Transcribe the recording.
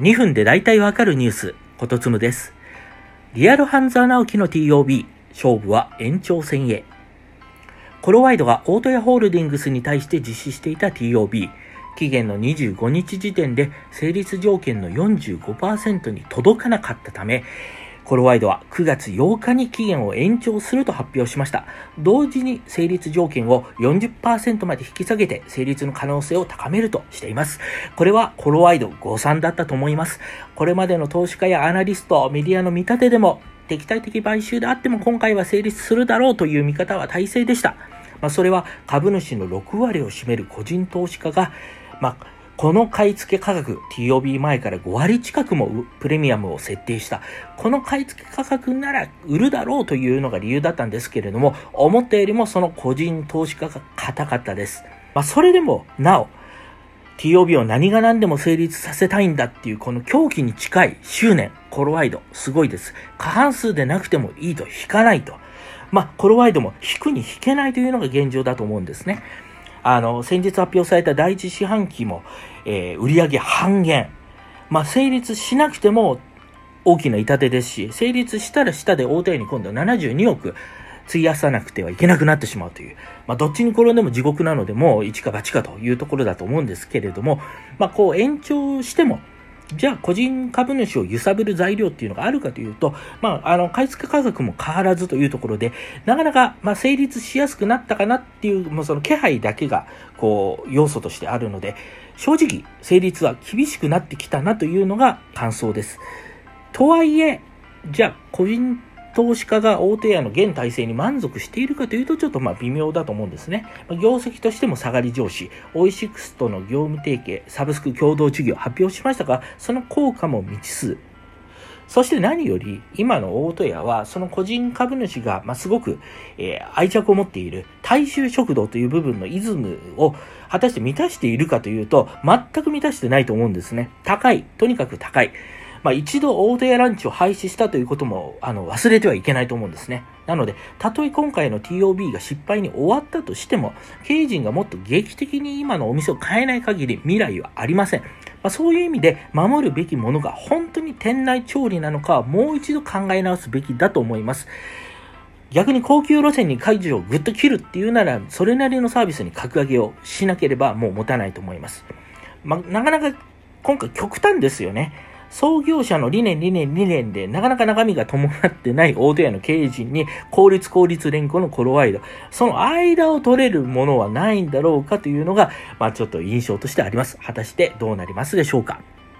2分で大体わかるニュース、ことつむです。リアルハンザー直樹の TOB、勝負は延長戦へ。コロワイドがオートヤホールディングスに対して実施していた TOB、期限の25日時点で成立条件の45%に届かなかったため、コロワイドは9月8日に期限を延長すると発表しました。同時に成立条件を40%まで引き下げて成立の可能性を高めるとしています。これはコロワイド誤算だったと思います。これまでの投資家やアナリスト、メディアの見立てでも敵対的買収であっても今回は成立するだろうという見方は大勢でした。まあ、それは株主の6割を占める個人投資家が、まあこの買い付け価格、TOB 前から5割近くもプレミアムを設定した。この買い付け価格なら売るだろうというのが理由だったんですけれども、思ったよりもその個人投資家が硬かったです。まあ、それでも、なお、TOB を何が何でも成立させたいんだっていうこの狂気に近い執念、コロワイド、すごいです。過半数でなくてもいいと引かないと。まあ、コロワイドも引くに引けないというのが現状だと思うんですね。あの、先日発表された第一四半期も、えー、売上半減。まあ、成立しなくても大きな痛手ですし、成立したら下で大手に今度は72億費やさなくてはいけなくなってしまうという。まあ、どっちに転んでも地獄なので、もう一か八かというところだと思うんですけれども、まあ、こう延長しても、じゃあ個人株主を揺さぶる材料っていうのがあるかというと、まあ、あの、買い付け価格も変わらずというところで、なかなか、まあ、成立しやすくなったかなっていう、もうその気配だけが、こう、要素としてあるので、正直、成立は厳しくなってきたなというのが感想です。とはいえ、じゃあ、個人投資家が大手屋の現体制に満足しているかというと、ちょっとまあ微妙だと思うんですね。業績としても下がり上司、オイシックスとの業務提携、サブスク共同事業発表しましたが、その効果も未知数。そして何より、今の大戸屋は、その個人株主が、ま、すごく、え、愛着を持っている大衆食堂という部分のイズムを果たして満たしているかというと、全く満たしてないと思うんですね。高い。とにかく高い。まあ、一度大手屋ランチを廃止したということもあの忘れてはいけないと思うんですね。なので、たとえ今回の TOB が失敗に終わったとしても、経営陣がもっと劇的に今のお店を変えない限り未来はありません。まあ、そういう意味で守るべきものが本当に店内調理なのかはもう一度考え直すべきだと思います。逆に高級路線に解除をぐっと切るっていうなら、それなりのサービスに格上げをしなければもう持たないと思います。まあ、なかなか今回極端ですよね。創業者の理念、理念、理念で、なかなか中身が伴ってない大手屋の経営陣に、効率、効率連合のコロワイド。その間を取れるものはないんだろうかというのが、まあちょっと印象としてあります。果たしてどうなりますでしょうか。